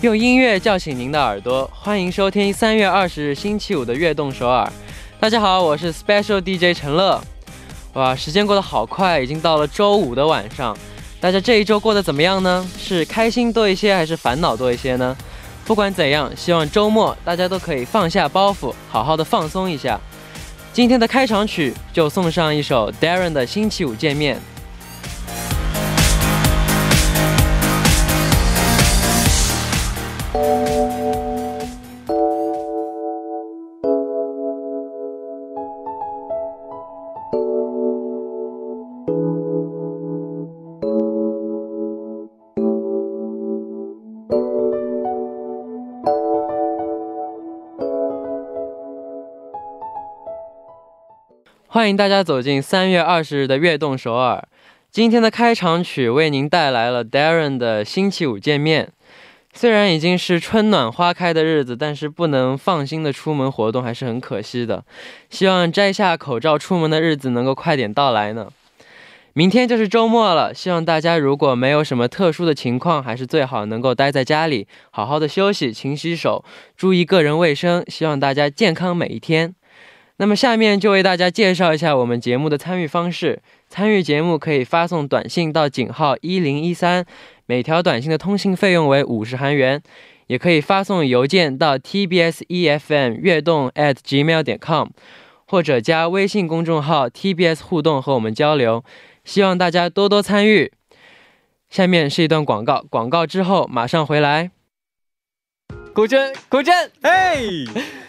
用音乐叫醒您的耳朵，欢迎收听三月二十日星期五的悦动首尔。大家好，我是 Special DJ 陈乐。哇，时间过得好快，已经到了周五的晚上。大家这一周过得怎么样呢？是开心多一些，还是烦恼多一些呢？不管怎样，希望周末大家都可以放下包袱，好好的放松一下。今天的开场曲就送上一首 Darren 的《星期五见面》。欢迎大家走进三月二十日的悦动首尔。今天的开场曲为您带来了 Darren 的《星期五见面》。虽然已经是春暖花开的日子，但是不能放心的出门活动还是很可惜的。希望摘下口罩出门的日子能够快点到来呢。明天就是周末了，希望大家如果没有什么特殊的情况，还是最好能够待在家里，好好的休息，勤洗手，注意个人卫生。希望大家健康每一天。那么下面就为大家介绍一下我们节目的参与方式。参与节目可以发送短信到井号一零一三，每条短信的通信费用为五十韩元；也可以发送邮件到 tbs efm 悦动 at gmail 点 com，或者加微信公众号 tbs 互动和我们交流。希望大家多多参与。下面是一段广告，广告之后马上回来。古筝，古筝，嘿。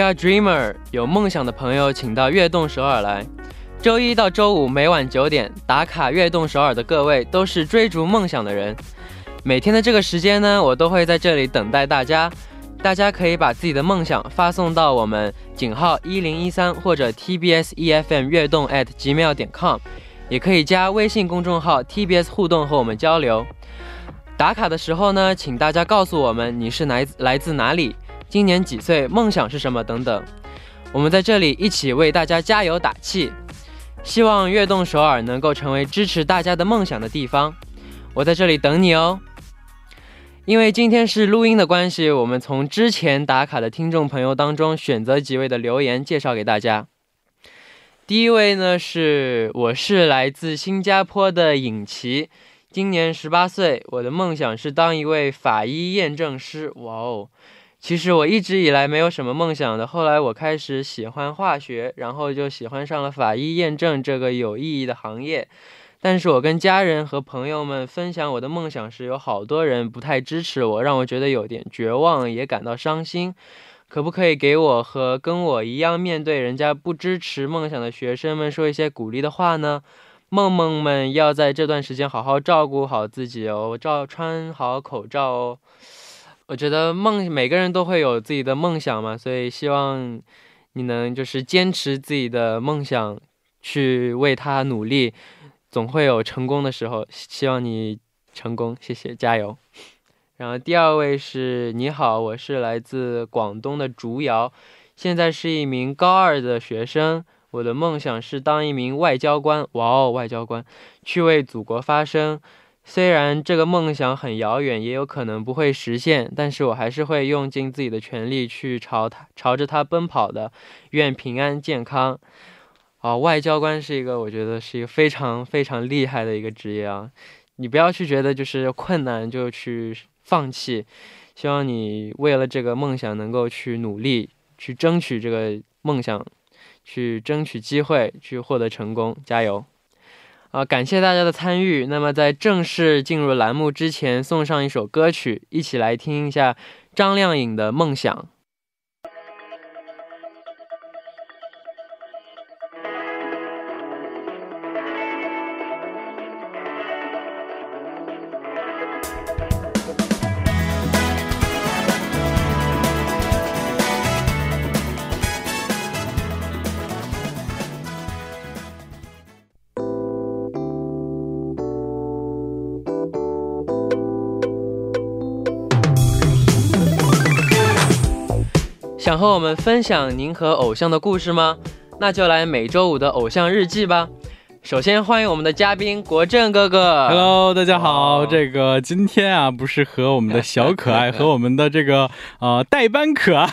Are dreamer，有梦想的朋友请到悦动首尔来。周一到周五每晚九点打卡悦动首尔的各位都是追逐梦想的人。每天的这个时间呢，我都会在这里等待大家。大家可以把自己的梦想发送到我们井号一零一三或者 TBS EFM 悦动 at gmail 点 com，也可以加微信公众号 TBS 互动和我们交流。打卡的时候呢，请大家告诉我们你是来来自哪里。今年几岁？梦想是什么？等等，我们在这里一起为大家加油打气。希望悦动首尔能够成为支持大家的梦想的地方。我在这里等你哦。因为今天是录音的关系，我们从之前打卡的听众朋友当中选择几位的留言介绍给大家。第一位呢是我是来自新加坡的尹奇，今年十八岁，我的梦想是当一位法医验证师。哇哦！其实我一直以来没有什么梦想的，后来我开始喜欢化学，然后就喜欢上了法医验证这个有意义的行业。但是我跟家人和朋友们分享我的梦想时，有好多人不太支持我，让我觉得有点绝望，也感到伤心。可不可以给我和跟我一样面对人家不支持梦想的学生们说一些鼓励的话呢？梦梦们要在这段时间好好照顾好自己哦，照穿好口罩哦。我觉得梦每个人都会有自己的梦想嘛，所以希望你能就是坚持自己的梦想，去为他努力，总会有成功的时候。希望你成功，谢谢，加油。然后第二位是你好，我是来自广东的竹瑶，现在是一名高二的学生。我的梦想是当一名外交官。哇哦，外交官，去为祖国发声。虽然这个梦想很遥远，也有可能不会实现，但是我还是会用尽自己的全力去朝他朝着他奔跑的。愿平安健康。啊，外交官是一个我觉得是一个非常非常厉害的一个职业啊！你不要去觉得就是困难就去。放弃，希望你为了这个梦想能够去努力，去争取这个梦想，去争取机会，去获得成功，加油！啊，感谢大家的参与。那么在正式进入栏目之前，送上一首歌曲，一起来听一下张靓颖的《梦想》。和我们分享您和偶像的故事吗？那就来每周五的偶像日记吧。首先欢迎我们的嘉宾国政哥哥。Hello，大家好。这个今天啊，不是和我们的小可爱和我们的这个 呃 代班可爱，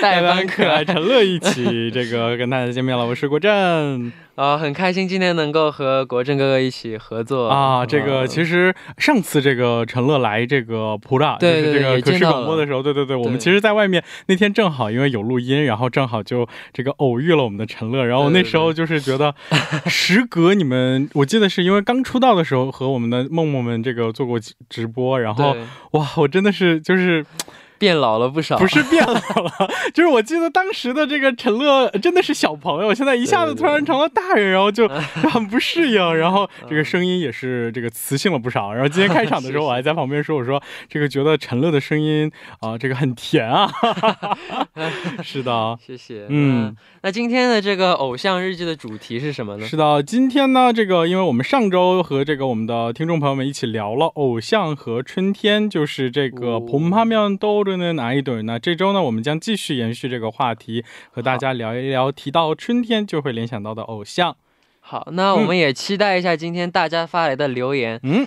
代班可爱陈乐一起这个跟大家见面了。我是国振。啊，很开心今天能够和国政哥哥一起合作啊！这个其实上次这个陈乐来这个普拉，对这个可视广播的时候，对对对，我们其实在外面那天正好因为有录音，然后正好就这个偶遇了我们的陈乐，然后那时候就是觉得，时隔你们，我记得是因为刚出道的时候和我们的梦梦们这个做过直播，然后哇，我真的是就是。变老了不少，不是变老了，就是我记得当时的这个陈乐真的是小朋友，现在一下子突然成了大人，然后就很不适应，然后这个声音也是这个磁性了不少。然后今天开场的时候，我还在旁边说，我说这个觉得陈乐的声音啊，这个很甜啊。是的，谢谢。嗯，那今天的这个偶像日记的主题是什么呢？是的，今天呢，这个因为我们上周和这个我们的听众朋友们一起聊了偶像和春天，就是这个봄하면 都。的哪一对？那这周呢，我们将继续延续这个话题，和大家聊一聊。提到春天，就会联想到的偶像。好，那我们也期待一下今天大家发来的留言。嗯。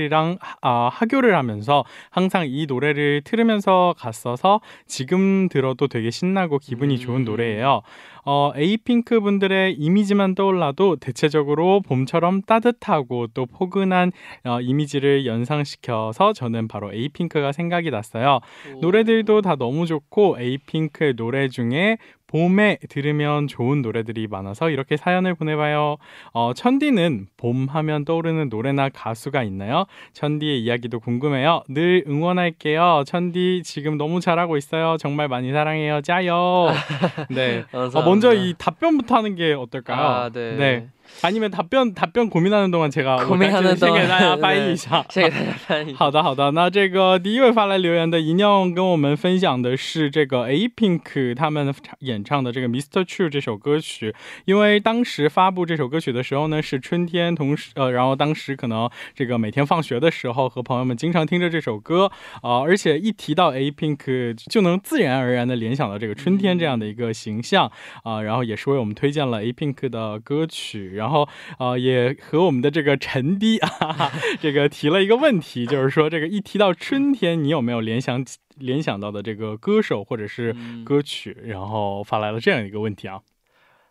친구들이랑 아, 하교를 하면서 항상 이 노래를 틀으면서 갔어서 지금 들어도 되게 신나고 기분이 좋은 음. 노래예요. 어, 에이핑크 분들의 이미지만 떠올라도 대체적으로 봄처럼 따뜻하고 또 포근한 어, 이미지를 연상시켜서 저는 바로 에이핑크가 생각이 났어요. 노래들도 다 너무 좋고 에이핑크의 노래 중에 봄에 들으면 좋은 노래들이 많아서 이렇게 사연을 보내봐요. 어, 천디는 봄 하면 떠오르는 노래나 가수가 있나요? 천디의 이야기도 궁금해요. 늘 응원할게요. 천디 지금 너무 잘하고 있어요. 정말 많이 사랑해요. 짜요. 네. 어, 먼저 이 답변부터 하는 게 어떨까요? 아, 네. 네. 啊，你们답변답변고민하는동안제가 고민하는동안先给大家翻译一下，先给大家翻译。好的，好的。那这个第一位发来留言的一酿跟我们分享的是这个 A Pink 他们演唱的这个 Mr. True 这首歌曲。因为当时发布这首歌曲的时候呢是春天，同时呃，然后当时可能这个每天放学的时候和朋友们经常听着这首歌啊，而且一提到 A Pink 就能自然而然的联想到这个春天这样的一个形象啊，然后也是为我们推荐了 A Pink 的歌曲。 然后，呃，也和我们的这个陈迪啊，这个提了一个问题，就是说，这个一提到春天，你有没有联想联想到的这个歌手或者是歌曲？然后发来了这样一个问题啊，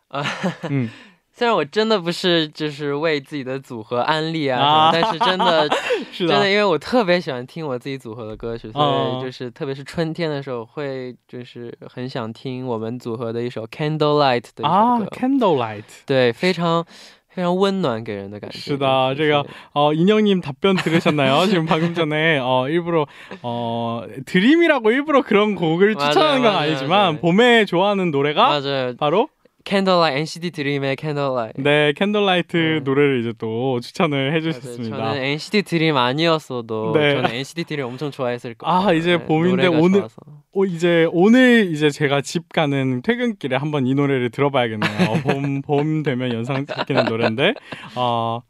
啊，嗯。虽然我真的不是就是为自己的组合安利啊，但是真的，是的，真的，因为我特别喜欢听我自己组合的歌曲，所以就是特别是春天的时候，会就是很想听我们组合的一首《Candlelight》的啊，《Candlelight》对，非常。非常温暖给人的感觉。是的，这个어인형님답변들으셨나요지금방금전에어일부러어드림이라고일부러그런곡을추천하는건아니지만봄에좋아하는노래가바로 캔들라이트 NCT 드림의 캔들라이트. 네, 캔들라이트 네. 노래를 이제 또 추천을 해주셨습니다. 저는 NCT 드림 아니었어도 네. 저는 NCT 드림 엄청 좋아했을 거예요. 아 이제 네, 봄인데 오늘 오, 이제 오늘 이제 제가 집 가는 퇴근길에 한번 이 노래를 들어봐야겠네요. 봄, 봄 되면 연상 시키는 노래인데, 어,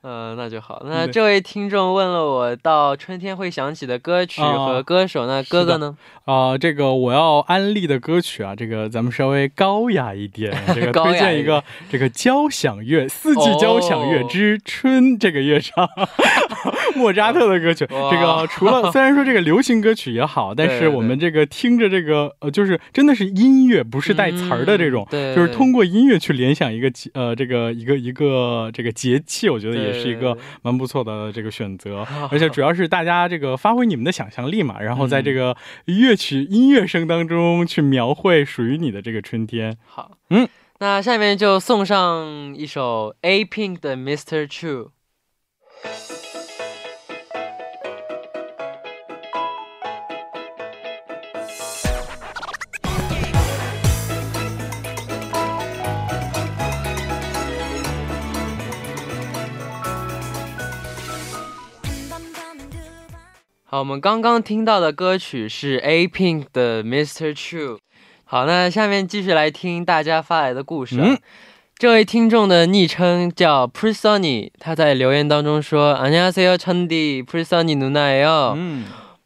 呃，那就好。那这位听众问了我到春天会想起的歌曲和歌手，那哥哥呢？啊，这个我要安利的歌曲啊，这个咱们稍微高雅一点，这个推荐一个这个交响乐《四季交响乐之春》这个乐章，莫扎特的歌曲。这个除了 虽然说这个流行歌曲也好，但是我们这个听着这个呃，就是真的是音乐，不是带词儿的这种，就是通过音乐去联想一个呃这个一个一个这个节气，我觉得也。是一个蛮不错的这个选择，而且主要是大家这个发挥你们的想象力嘛，然后在这个乐曲音乐声当中去描绘属于你的这个春天。好，嗯，那下面就送上一首 A Pink 的 Mr. True。好，我们刚刚听到的歌曲是 A Pink 的 Mr. True。好，那下面继续来听大家发来的故事。嗯，这位听众的昵称叫 Prisony，他在留言当中说：“안녕하세요천디 Prisony 누나예 요。 嗯，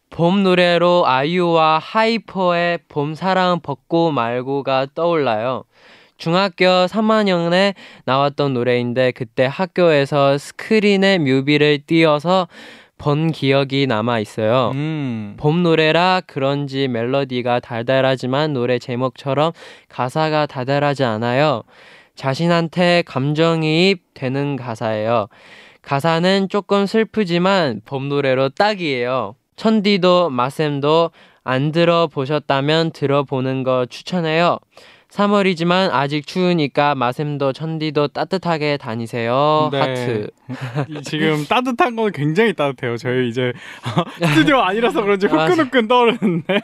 봄노래로아유와하이퍼의봄사랑벚꽃말고가떠올라요중학교3학년에나왔던노래인데그때학교에서스크린에뮤비를띄어서 본 기억이 남아 있어요. 음. 봄 노래라 그런지 멜로디가 달달하지만 노래 제목처럼 가사가 달달하지 않아요. 자신한테 감정이입 되는 가사예요. 가사는 조금 슬프지만 봄 노래로 딱이에요. 천디도 마쌤도 안 들어보셨다면 들어보는 거 추천해요. 3월이지만 아직 추우니까 마샘도 천디도 따뜻하게 다니세요. 네. 하트. 지금 따뜻한 건 굉장히 따뜻해요. 저희 이제 스튜디오 아니라서 그런지 후끈후끈 떠오르는데.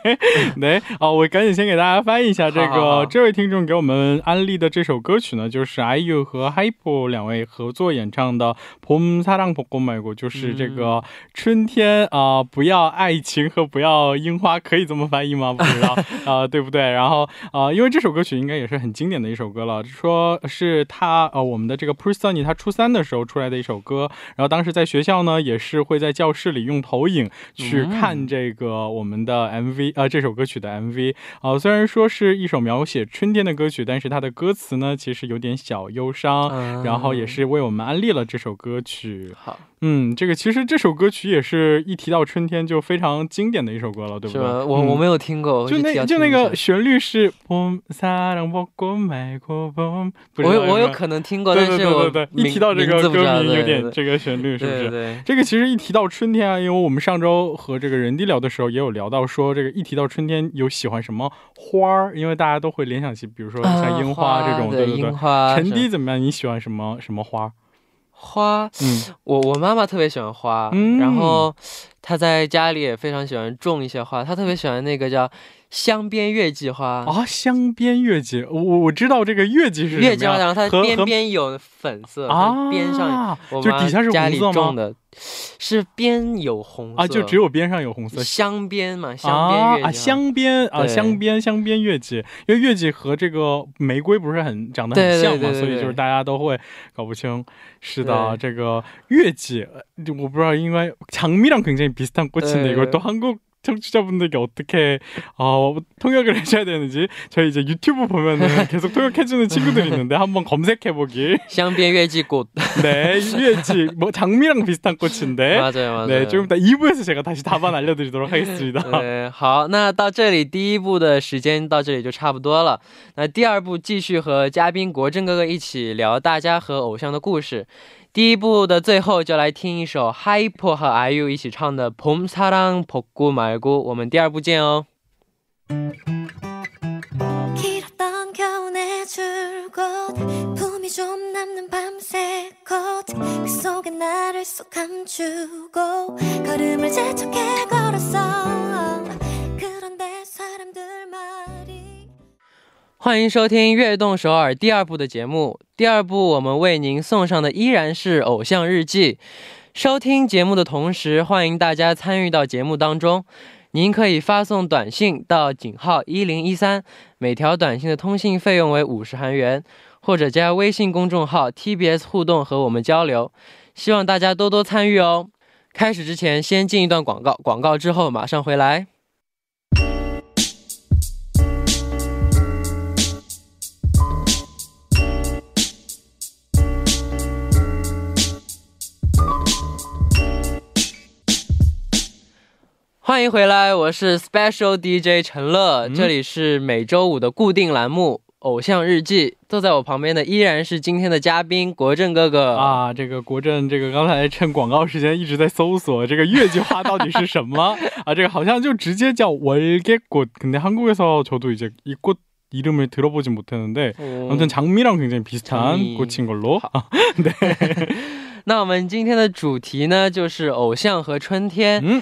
对，啊，我赶紧先给大家翻译一下这个这位听众给我们安利的这首歌曲呢，就是 IU 和 Hype 两位合作演唱的《봄사랑벚꽃말고》，就是这个春天啊，不要爱情和不要樱花，可以这么翻译吗？不知道啊，对不对？然后啊，因为这首歌曲。 应该也是很经典的一首歌了，说是他呃我们的这个 p r i s t o n y 他初三的时候出来的一首歌，然后当时在学校呢也是会在教室里用投影去看这个我们的 MV 呃这首歌曲的 MV 啊，虽然说是一首描写春天的歌曲，但是它的歌词呢其实有点小忧伤，然后也是为我们安利了这首歌曲。好。嗯，这个其实这首歌曲也是一提到春天就非常经典的一首歌了，对不对？我我没有听过，就那就那个旋律是。我我有可能听过，但是对对对，一提到这个歌名有点这个旋律是不是？这个其实一提到春天啊，因为我们上周和这个人地聊的时候也有聊到说，这个一提到春天有喜欢什么花儿，因为大家都会联想起，比如说像樱花这种，对对对。陈迪怎么样？你喜欢什么什么花？花，嗯，我我妈妈特别喜欢花，然后她在家里也非常喜欢种一些花，他特别喜欢那个叫。香边月季花啊，香边月季，我我知道这个月季是月季花，然后它边边有粉色啊，边上就底下是家里种的，是边有红啊，就只有边上有红色，香边嘛，香边啊，香边啊，香边香边月季，因为月季和这个玫瑰不是很长得很像嘛，所以就是大家都会搞不清。是的，这个月季， 我不知道，因为长米랑굉장히비슷한꽃인데이걸또한국 청취자분들께 어떻게 어, 통역을 해줘야 되는지 저희 이제 유튜브 보면은 계속 통역해주는 친구들이 있는데 한번 검색해보기. 香边月季꽃. 네, 유해지 뭐 장미랑 비슷한 꽃인데. 맞아요, 맞아요. 네, 조금 이따 2부에서 제가 다시 답안 알려드리도록 하겠습니다. 对，好，那到这里第一部的时间到这里就差不多了。那第二部继续和嘉宾国政哥哥一起聊大家和偶像的故事。 第一部的最后就来听一首 Hyper 和 IU 一起唱的《봄사랑벚꽃말고》，我们第二部见哦。 길었던 겨우내 줄곧 품이 좀 남는 밤새 컷그 속에 나를 쏙 감추고 걸음을 재촉해 걸었어 欢迎收听《悦动首尔》第二部的节目。第二部我们为您送上的依然是《偶像日记》。收听节目的同时，欢迎大家参与到节目当中。您可以发送短信到井号一零一三，每条短信的通信费用为五十韩元，或者加微信公众号 TBS 互动和我们交流。希望大家多多参与哦。开始之前，先进一段广告，广告之后马上回来。欢迎回来，我是 Special DJ 陈乐，嗯这里是每周五的固定栏目《偶像日记》。坐在我旁边的依然是今天的嘉宾国政哥哥。啊，这个国政，这个刚才趁广告时间一直在搜索这个月季花到底是什么啊？这个好像就直接叫월계꽃。근데한국에서저도이제이꽃 이름을 들어보진 못했는데 음, 아무튼 장미랑 굉장히 비슷한 장미. 꽃인 걸로. 아, 那我们今天的主题呢，就是偶像和春天。嗯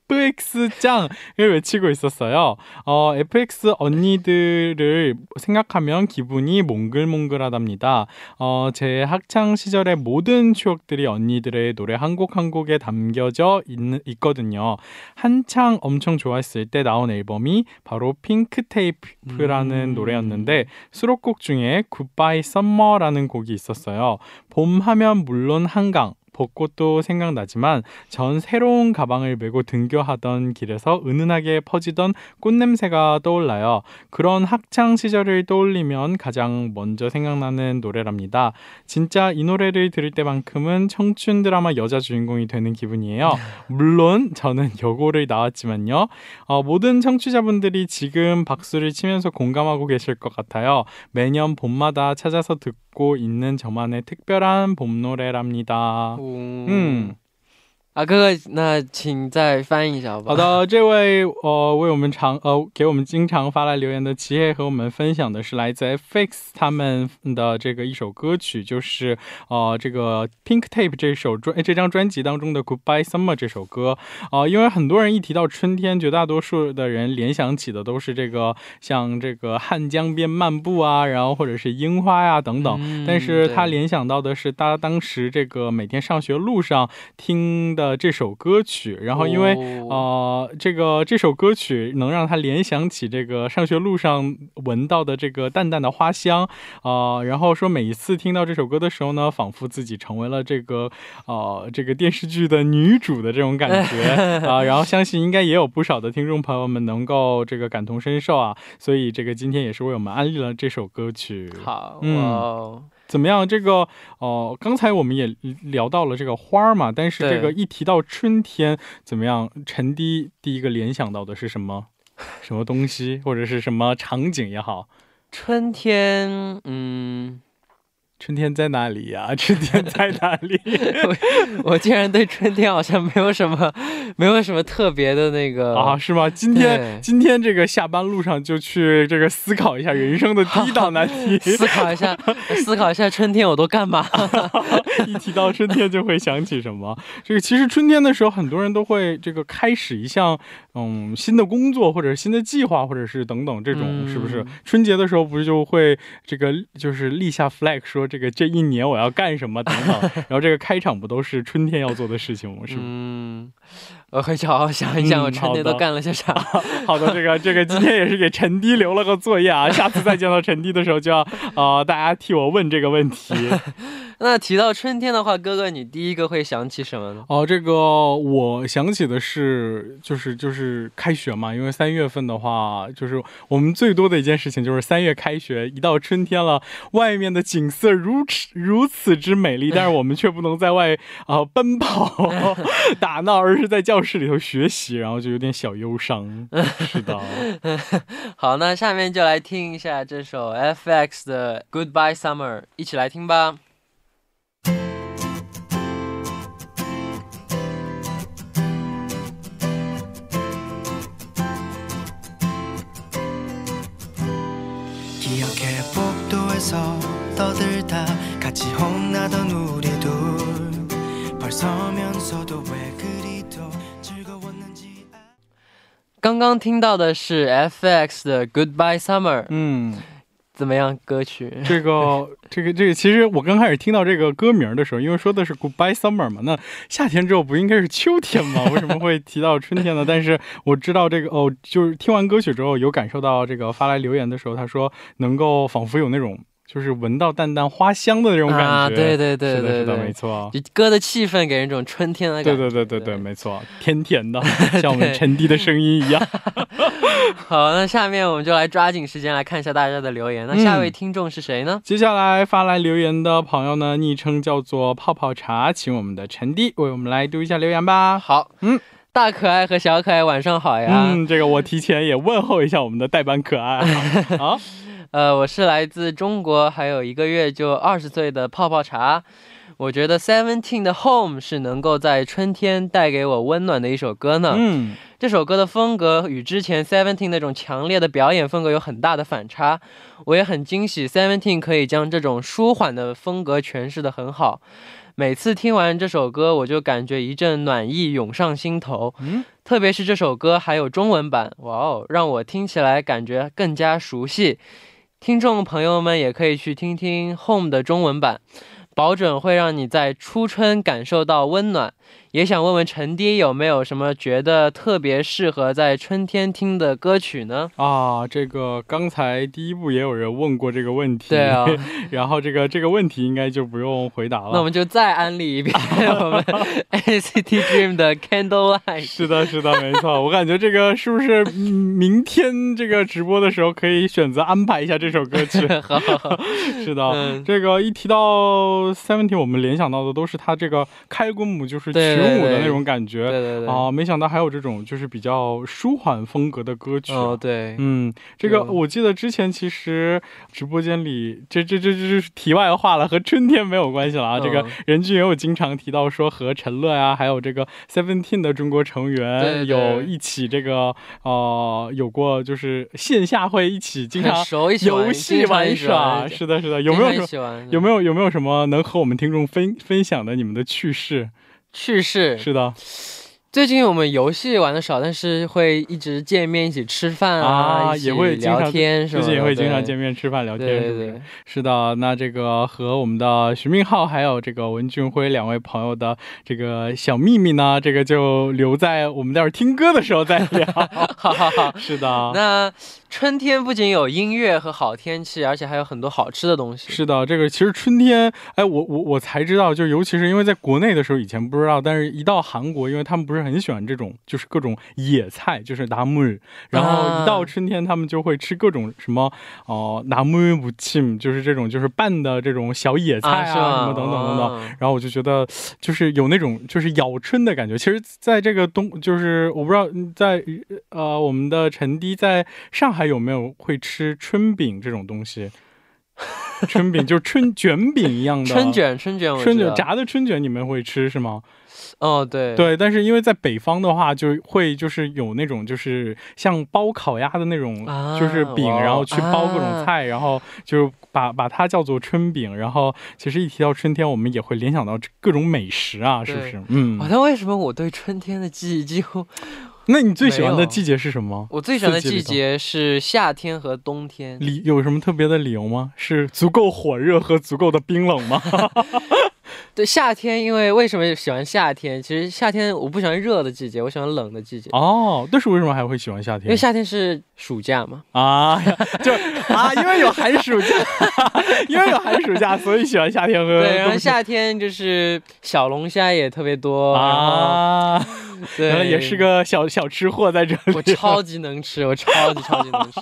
FX짱을 외치고 있었어요. 어, FX 언니들을 생각하면 기분이 몽글몽글하답니다. 어, 제 학창 시절의 모든 추억들이 언니들의 노래 한 곡 한 곡에 담겨져 있, 있거든요. 한창 엄청 좋아했을 때 나온 앨범이 바로 핑크 테이프라는 음. 노래였는데 수록곡 중에 굿바이 썸머라는 곡이 있었어요. 봄 하면 물론 한강 벚꽃도 생각나지만 전 새로운 가방을 메고 등교하던 길에서 은은하게 퍼지던 꽃냄새가 떠올라요. 그런 학창 시절을 떠올리면 가장 먼저 생각나는 노래랍니다. 진짜 이 노래를 들을 때만큼은 청춘 드라마 여자 주인공이 되는 기분이에요. 물론 저는 여고를 나왔지만요. 어, 모든 청취자분들이 지금 박수를 치면서 공감하고 계실 것 같아요. 매년 봄마다 찾아서 듣고 있는 저만의 특별한 봄 노래랍니다. 嗯嗯，啊，哥哥，那请再翻译一下好吧？好的，这位呃为我们常呃给我们经常发来留言的齐黑和我们分享的是来自 FX 他们的这个一首歌曲，就是呃这个 Pink Tape 这首专这张专辑当中的 Goodbye Summer 这首歌。啊、呃因为很多人一提到春天，绝大多数的人联想起的都是这个像这个汉江边漫步啊，然后或者是樱花呀、等等，嗯但是他联想到的是他当时这个每天上学路上听的这首歌曲，然后因为。哦呃，这个这首歌曲能让他联想起这个上学路上闻到的这个淡淡的花香，呃，然后说每一次听到这首歌的时候呢，仿佛自己成为了这个呃这个电视剧的女主的这种感觉啊、然后相信应该也有不少的听众朋友们能够这个感同身受啊，所以这个今天也是为我们安利了这首歌曲。好，嗯哦怎么样？这个呃，刚才我们也聊到了这个花儿嘛，但是这个一提到春天，怎么样？陈迪第一个联想到的是什么？什么东西，或者是什么场景也好？春天，嗯，春天在哪里呀、春天在哪里？我我竟然对春天好像没有什么，没有什么特别的那个啊，是吗？今天今天这个下班路上就去这个思考一下人生的第一道难题。思考一下，思考一下春天我都干嘛？一提到春天就会想起什么？这个其实春天的时候，很多人都会这个开始一项嗯新的工作或者新的计划，或者是等等这种，嗯是不是？春节的时候不是就会这个就是立下 flag 说这个这一年我要干什么等等，然后这个开场不都是春天要做的事情吗？是不是？嗯，我回去好好想一想，嗯我春天都干了些啥。好的，这个这个今天也是给陈迪留了个作业啊，下次再见到陈迪的时候就要呃大家替我问这个问题。那提到春天的话，哥哥你第一个会想起什么呢？哦，这个我想起的是，就是就是开学嘛，因为三月份的话，就是我们最多的一件事情就是三月开学，一到春天了，外面的景色如此如此之美丽，但是我们却不能在外啊、呃奔跑 打闹，而是在教室里头学习，然后就有点小忧伤。是的，好，那下面就来听一下这首 FX 的 Goodbye Summer，一起来听吧。刚刚听到的是 FX 的 Goodbye Summer，嗯。怎么样？歌曲？这个这个这个，其实我刚开始听到这个歌名的时候，因为说的是 Goodbye Summer 嘛，那夏天之后不应该是秋天吗？为什么会提到春天呢？但是我知道这个哦，就是听完歌曲之后有感受到这个发来留言的时候，他说能够仿佛有那种就是闻到淡淡花香的那种感觉。啊，对对对是的，是的，对对，没错。就歌的气氛给人一种春天的感对觉。对对对对，没错，甜甜的，像我们陈迪的声音一样。好，那下面我们就来抓紧时间来看一下大家的留言。那下一位听众是谁呢？接下来发来留言的朋友呢，昵称叫做泡泡茶，请我们的陈迪为我们来读一下留言吧。好，嗯，大可爱和小可爱晚上好呀。嗯，这个我提前也问候一下我们的代班可爱啊。好，呃，我是来自中国，还有一个月就二十岁的泡泡茶。我觉得 Seventeen 的 Home 是能够在春天带给我温暖的一首歌呢。嗯这首歌的风格与之前 Seventeen 那种强烈的表演风格有很大的反差，我也很惊喜 Seventeen 可以将这种舒缓的风格诠释得很好。每次听完这首歌，我就感觉一阵暖意涌上心头，嗯，特别是这首歌还有中文版，哇哦，让我听起来感觉更加熟悉。听众朋友们也可以去听听 Home 的中文版，保准会让你在初春感受到温暖。也想问问陈爹有没有什么觉得特别适合在春天听的歌曲呢？啊，这个刚才第一部也有人问过这个问题，对啊，然后这个这个问题应该就不用回答了。那我们就再安利一遍 我们 NCT Dream 的 Candlelight。是的，是的，没错。我感觉这个是不是嗯明天这个直播的时候可以选择安排一下这首歌曲？好好好，是的，嗯这个一提到 Seventeen，我们联想到的都是他这个开滚舞，就是对群舞的那种感觉。对对对，啊，没想到还有这种就是比较舒缓风格的歌曲。哦对，嗯，这个我记得之前其实直播间里，这这这这这是题外话了，和春天没有关系了啊。这个嗯任俊也有经常提到说和陈乐啊、还有这个 Seventeen 的中国成员有一起这个呃有过就是线下会一起经常游戏玩耍。是的，是的，有没有什么有没有有没有什么能和我们听众分分享的你们的趣事？去世？是的最近我们游戏玩的少，但是会一直见面一起吃饭啊，啊，也会聊天什么的，最近也会经常见面吃饭聊天，对是不是？对对，是的，那这个和我们的徐明浩还有这个文俊辉两位朋友的这个小秘密呢，这个就留在我们待会儿听歌的时候再聊。好好好。是的，那春天不仅有音乐和好天气，而且还有很多好吃的东西。是的，这个其实春天，哎，我我我才知道，就尤其是因为在国内的时候以前不知道，但是一到韩国，因为他们不是很喜欢这种就是各种野菜，就是拿木，然后一到春天他们就会吃各种什么哦拿木무 침， 就是这种就是拌的这种小野菜啊？什么等等等等。哦然后我就觉得，就是有那种就是咬春的感觉。其实，在这个冬，就是我不知道嗯在呃我们的陈迪在上海有没有会吃春饼这种东西？春饼就是春卷饼一样的春，卷，春卷春卷炸的春卷你们会吃是吗？哦，对对，但是因为在北方的话，就会就是有那种就是像包烤鸭的那种，啊就是饼，然后去包各种啊菜，然后就是把把它叫做春饼。然后其实一提到春天，我们也会联想到各种美食啊，是不是？嗯好，像为什么我对春天的记忆几乎那你最喜欢的季节是什么？我最喜欢的季节是夏天和冬天。理有什么特别的理由吗？是足够火热和足够的冰冷吗？对，夏天，因为为什么喜欢夏天？其实夏天我不喜欢热的季节，我喜欢冷的季节。哦，但是为什么还会喜欢夏天？因为夏天是暑假嘛，啊，就啊，因为有寒暑假，因为有寒暑假，所以喜欢夏天和对，然后夏天就是小龙虾也特别多，啊，对然后也是个小小吃货在这里。我超级能吃，我超级超级能吃。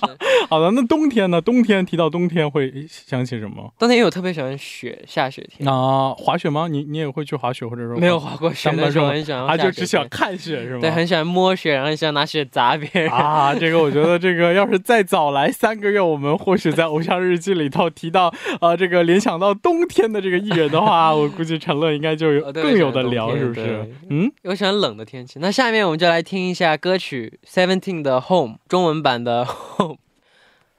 好的，那冬天呢？冬天提到冬天会想起什么？冬天因为我特别喜欢雪，下雪天。啊，滑雪吗？你你也会去滑雪，或者说没有滑过雪，上班但是候啊，很喜欢下雪就只喜欢看雪是吗？对，很喜欢摸雪，然后很喜欢拿雪砸别人。啊，这个我觉得这个要是再早来三个月，我们或许在《偶像日记》里头提到，呃，这个联想到冬天的这个艺人的话，我估计陈乐应该就有更有的聊，是不是？嗯，我喜欢冷的天气。那下面我们就来听一下歌曲 Seventeen 的 Home 中文版的 Home。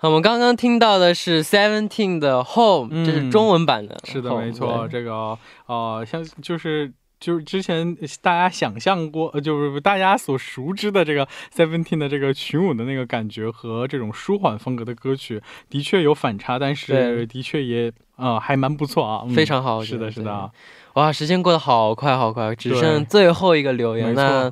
好，我们刚刚听到的是 Seventeen 的 Home，、嗯这是中文版的。是的，没错，这个呃，像就是。就是之前大家想象过，呃，就是大家所熟知的这个 Seventeen 的这个群舞的那个感觉和这种舒缓风格的歌曲，的确有反差，但是的确也呃还蛮不错啊，嗯非常好是的，是的，哇，时间过得好快好快，只剩最后一个留言。那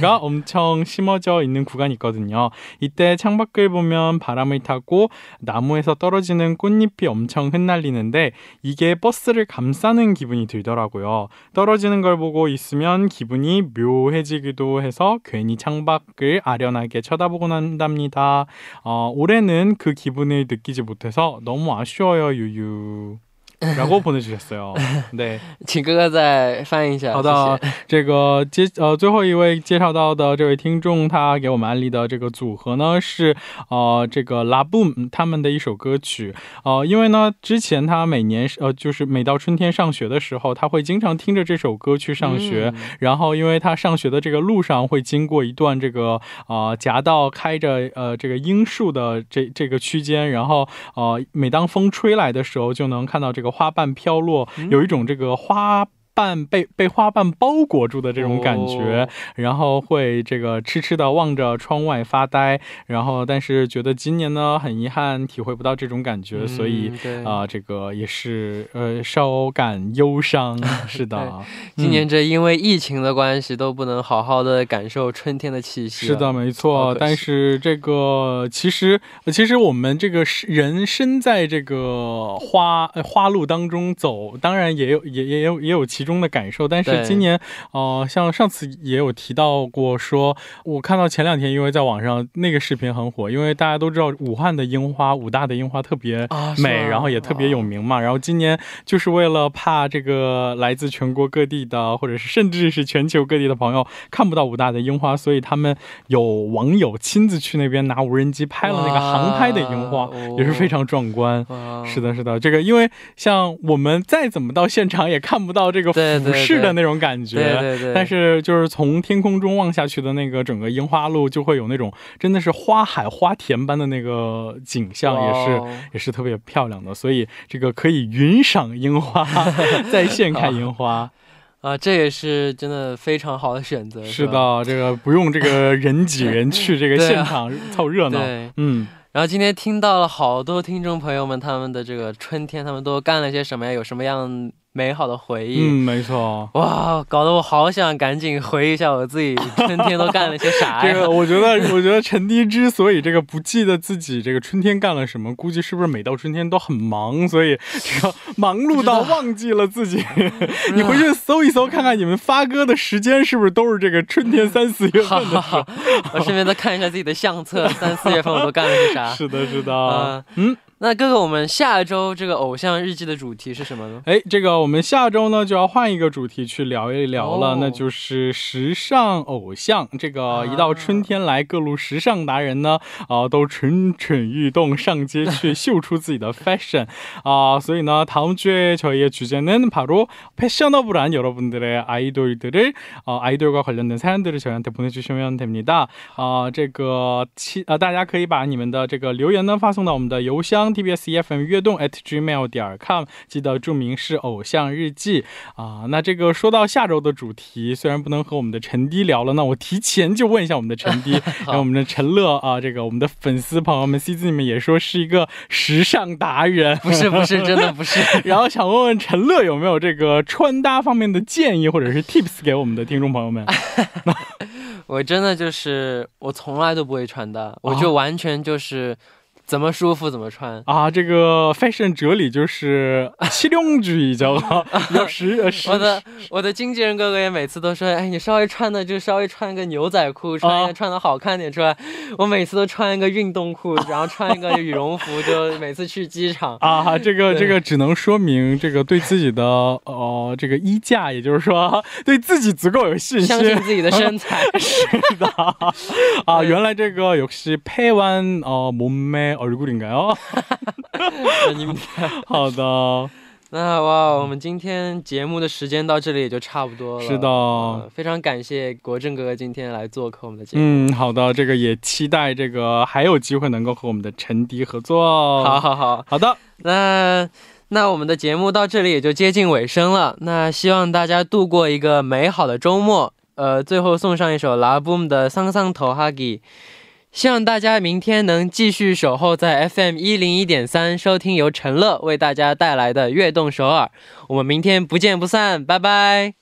가 엄청 심어져 있는 구간이 있거든요. 이때 창밖을 보면 바람을 타고 나무에서 떨어지는 꽃잎이 엄청 흩날리는데 이게 버스를 감싸는 기분이 들더라고요. 떨어지는 걸 보고 있으면 기분이 묘해지기도 해서 괜히 창밖을 아련하게 쳐다보곤 한답니다. 어, 올해는 그 기분을 느끼지 못해서 너무 아쉬워요, 유유. 라고 보내주셨어요. 네. 请哥哥再翻译一下。好的谢谢，这个接呃最后一位介绍到的这位听众，他给我们安利的这个组合呢是呃这个 La Boom 他们的一首歌曲。呃，因为呢之前他每年呃就是每到春天上学的时候，他会经常听着这首歌去上学。嗯然后，因为他上学的这个路上会经过一段这个呃夹道开着呃这个樱树的这这个区间，然后呃每当风吹来的时候，就能看到这个 花瓣飘落，有一种这个花。瓣被被花瓣包裹住的这种感觉，哦然后会这个痴痴的望着窗外发呆，然后但是觉得今年呢很遗憾体会不到这种感觉，所以啊、这个也是呃稍感忧伤，是的，今年这因为疫情的关系，都不能好好的感受春天的气息。是的，，没错。但是这个其实，呃其实我们这个是人身在这个花呃花路当中走，当然也有也也有也有其中的感受。但是今年，呃，像上次也有提到过说，我看到前两天因为在网上那个视频很火，因为大家都知道武汉的樱花，武大的樱花特别美，吗然后也特别有名嘛。然后今年就是为了怕这个来自全国各地的，或者是甚至是全球各地的朋友看不到武大的樱花，所以他们有网友亲自去那边拿无人机拍了那个航拍的樱花也是非常壮观。哇是的，是的，这个因为像我们再怎么到现场也看不到这个对对俯视的那种感觉，对对对，但是就是从天空中望下去的那个整个樱花路，就会有那种真的是花海花田般的那个景象，也是哦也是特别漂亮的。所以这个可以云赏樱花，在线看樱花。啊，这也是真的非常好的选择。是吧，的，这个不用这个人挤人去这个 现场凑热闹。对。嗯，然后今天听到了好多听众朋友们他们的这个春天，他们都干了些什么呀？有什么样美好的回忆？嗯，没错。哇，搞得我好想赶紧回忆一下我自己春天都干了些啥呀？这个我觉得，我觉得陈迪之所以这个不记得自己这个春天干了什么，估计是不是每到春天都很忙，所以这个忙碌到忘记了自己。你回去搜一搜，看看你们发歌的时间是不是都是这个春天三四月份的时候好好，我顺便再看一下自己的相册，三四月份我都干了些啥？是的，是的啊，嗯，那哥哥，我们下周这个偶像日记的主题是什么呢？哎，这个我们下周呢就要换一个主题去聊一聊了，哦那就是时尚偶像。这个一到春天来，各路时尚达人呢啊、都蠢蠢欲动，上街去秀出自己的 fashion 啊、所以呢， 다음 주에 저희의 주제는 바로 패셔너블한 여러분들의 아이돌들을 어, 아이돌과 관련된 사연들을 저희한테 보내주시면 됩니다. 어, 这个期呃，大家可以把你们的这个留言呢发送到我们的邮箱 Tbs efm 悦动 at gmail 点 com，记得注明是偶像日记啊、那这个说到下周的主题，虽然不能和我们的陈迪聊了，那我提前就问一下我们的陈迪，然后我们的陈乐啊、这个我们的粉丝朋友们 C 字里面也说是一个时尚达人，不是不是，真的不是。然后想问问陈乐有没有这个穿搭方面的建议或者是 tips 给我们的听众朋友们？我真的就是我从来都不会穿搭，我就完全就是怎么舒服怎么穿。啊，这个 fashion 哲理就是실용주의，叫比较实呃实我的我的经纪人哥哥也每次都说，哎，你稍微穿的就稍微穿个牛仔裤，穿一个穿的好看点出来。我每次都穿一个运动裤，然后穿一个羽绒服，就每次去机场。啊，这个对这个只能说明这个对自己的呃这个衣架，也就是说对自己足够有信心。相信自己的身材，是的啊，对原来这个역시폐완어몸매 얼굴인가요？ 你们好的，那哇，我们今天节目的时间到这里也就差不多了。是的呃非常感谢国正哥哥今天来做客我们的节目。嗯，好的，这个也期待这个还有机会能够和我们的陈迪合作。好，好好，好的，那那我们的节目到这里也就接近尾声了。那希望大家度过一个美好的周末。呃，最后送上一首 La Boom 的《桑桑头哈吉》， 希望大家明天能继续守候在 FM 一零一点三，收听由陈乐为大家带来的悦动首尔。我们明天不见不散，拜拜。